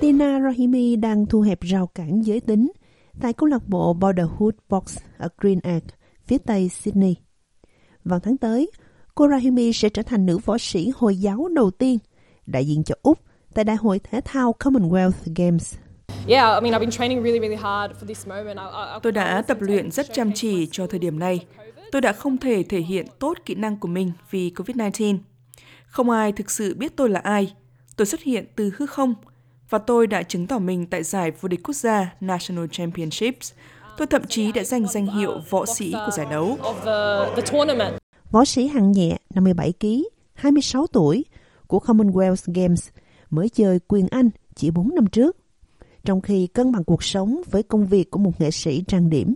Tina Rahimi đang thu hẹp rào cản giới tính tại câu lạc bộ Borderhood Box ở Green Egg, phía tây Sydney. Vào tháng tới, cô Rahimi sẽ trở thành nữ võ sĩ Hồi giáo đầu tiên đại diện cho Úc tại Đại hội Thể thao Commonwealth Games. Tôi đã tập luyện rất chăm chỉ cho thời điểm này. Tôi đã không thể thể hiện tốt kỹ năng của mình vì COVID-19. Không ai thực sự biết tôi là ai. Tôi xuất hiện từ hư không và tôi đã chứng tỏ mình tại giải vô địch quốc gia National Championships. Tôi thậm chí đã giành danh hiệu võ sĩ của giải đấu. Võ sĩ hạng nhẹ 57 kg, 26 tuổi của Commonwealth Games mới chơi quyền Anh chỉ 4 năm trước, trong khi cân bằng cuộc sống với công việc của một nghệ sĩ trang điểm.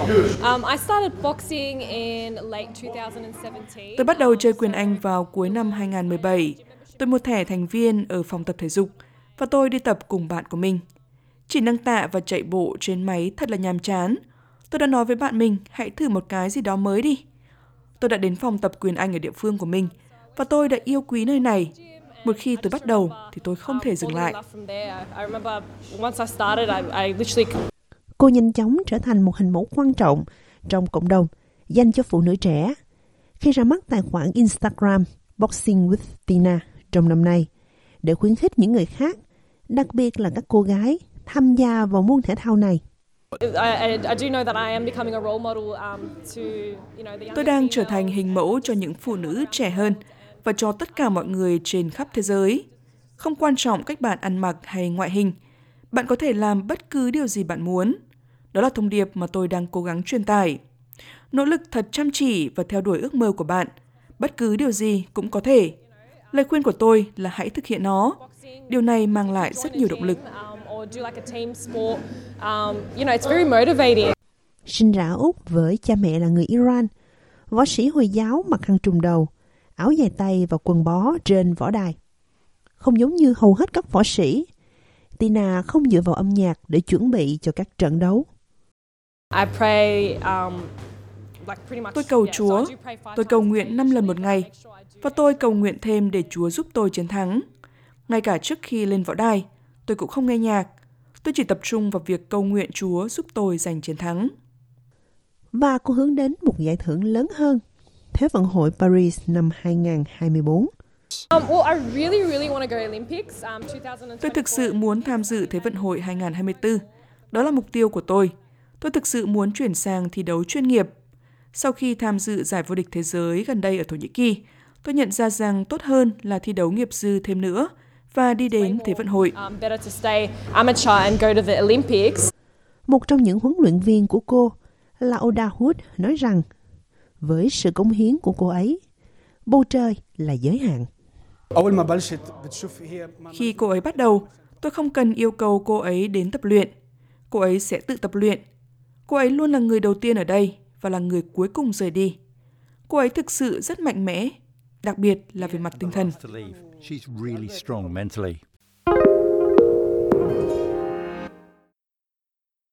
Um, Tôi bắt đầu chơi quyền Anh vào cuối năm 2017. Tôi mua thẻ thành viên ở phòng tập thể dục và tôi đi tập cùng bạn của mình. Chỉ nâng tạ và chạy bộ trên máy thật là nhàm chán. Tôi đã nói với bạn mình hãy thử một cái gì đó mới đi. Tôi đã đến phòng tập quyền Anh ở địa phương của mình và tôi đã yêu quý nơi này. Một khi tôi bắt đầu thì tôi không thể dừng lại. Cô nhanh chóng trở thành một hình mẫu quan trọng trong cộng đồng dành cho phụ nữ trẻ. Khi ra mắt tài khoản Instagram Boxing with Tina trong năm nay, để khuyến khích những người khác, đặc biệt là các cô gái, tham gia vào môn thể thao này. Tôi đang trở thành hình mẫu cho những phụ nữ trẻ hơn và cho tất cả mọi người trên khắp thế giới. Không quan trọng cách bạn ăn mặc hay ngoại hình, bạn có thể làm bất cứ điều gì bạn muốn. Đó là thông điệp mà tôi đang cố gắng truyền tải. Nỗ lực thật chăm chỉ và theo đuổi ước mơ của bạn. Bất cứ điều gì cũng có thể. Lời khuyên của tôi là hãy thực hiện nó. Điều này mang lại rất nhiều động lực. Sinh ra Úc với cha mẹ là người Iran, võ sĩ Hồi giáo mặc khăn trùm đầu, áo dài tay và quần bó trên võ đài. Không giống như hầu hết các võ sĩ, Tina không dựa vào âm nhạc để chuẩn bị cho các trận đấu. Um, tôi cầu Chúa, tôi cầu nguyện 5 lần một ngày, và tôi cầu nguyện thêm để Chúa giúp tôi chiến thắng. Ngay cả trước khi lên võ đài, tôi cũng không nghe nhạc. Tôi chỉ tập trung vào việc cầu nguyện Chúa giúp tôi giành chiến thắng. Và cô hướng đến một giải thưởng lớn hơn, Thế vận hội Paris năm 2024. Um, um, tôi thực sự muốn tham dự Thế vận hội 2024. Đó là mục tiêu của tôi. Tôi thực sự muốn chuyển sang thi đấu chuyên nghiệp. Sau khi tham dự giải vô địch thế giới gần đây ở Thổ Nhĩ Kỳ, tôi nhận ra rằng tốt hơn là thi đấu nghiệp dư thêm nữa và đi đến Thế vận hội. Um, Một trong những huấn luyện viên của cô, Lauda Wood, nói rằng với sự cống hiến của cô ấy, bầu trời là giới hạn. Khi cô ấy bắt đầu, tôi không cần yêu cầu cô ấy đến tập luyện. Cô ấy sẽ tự tập luyện. Cô ấy luôn là người đầu tiên ở đây và là người cuối cùng rời đi. Cô ấy thực sự rất mạnh mẽ, đặc biệt là về mặt tinh thần.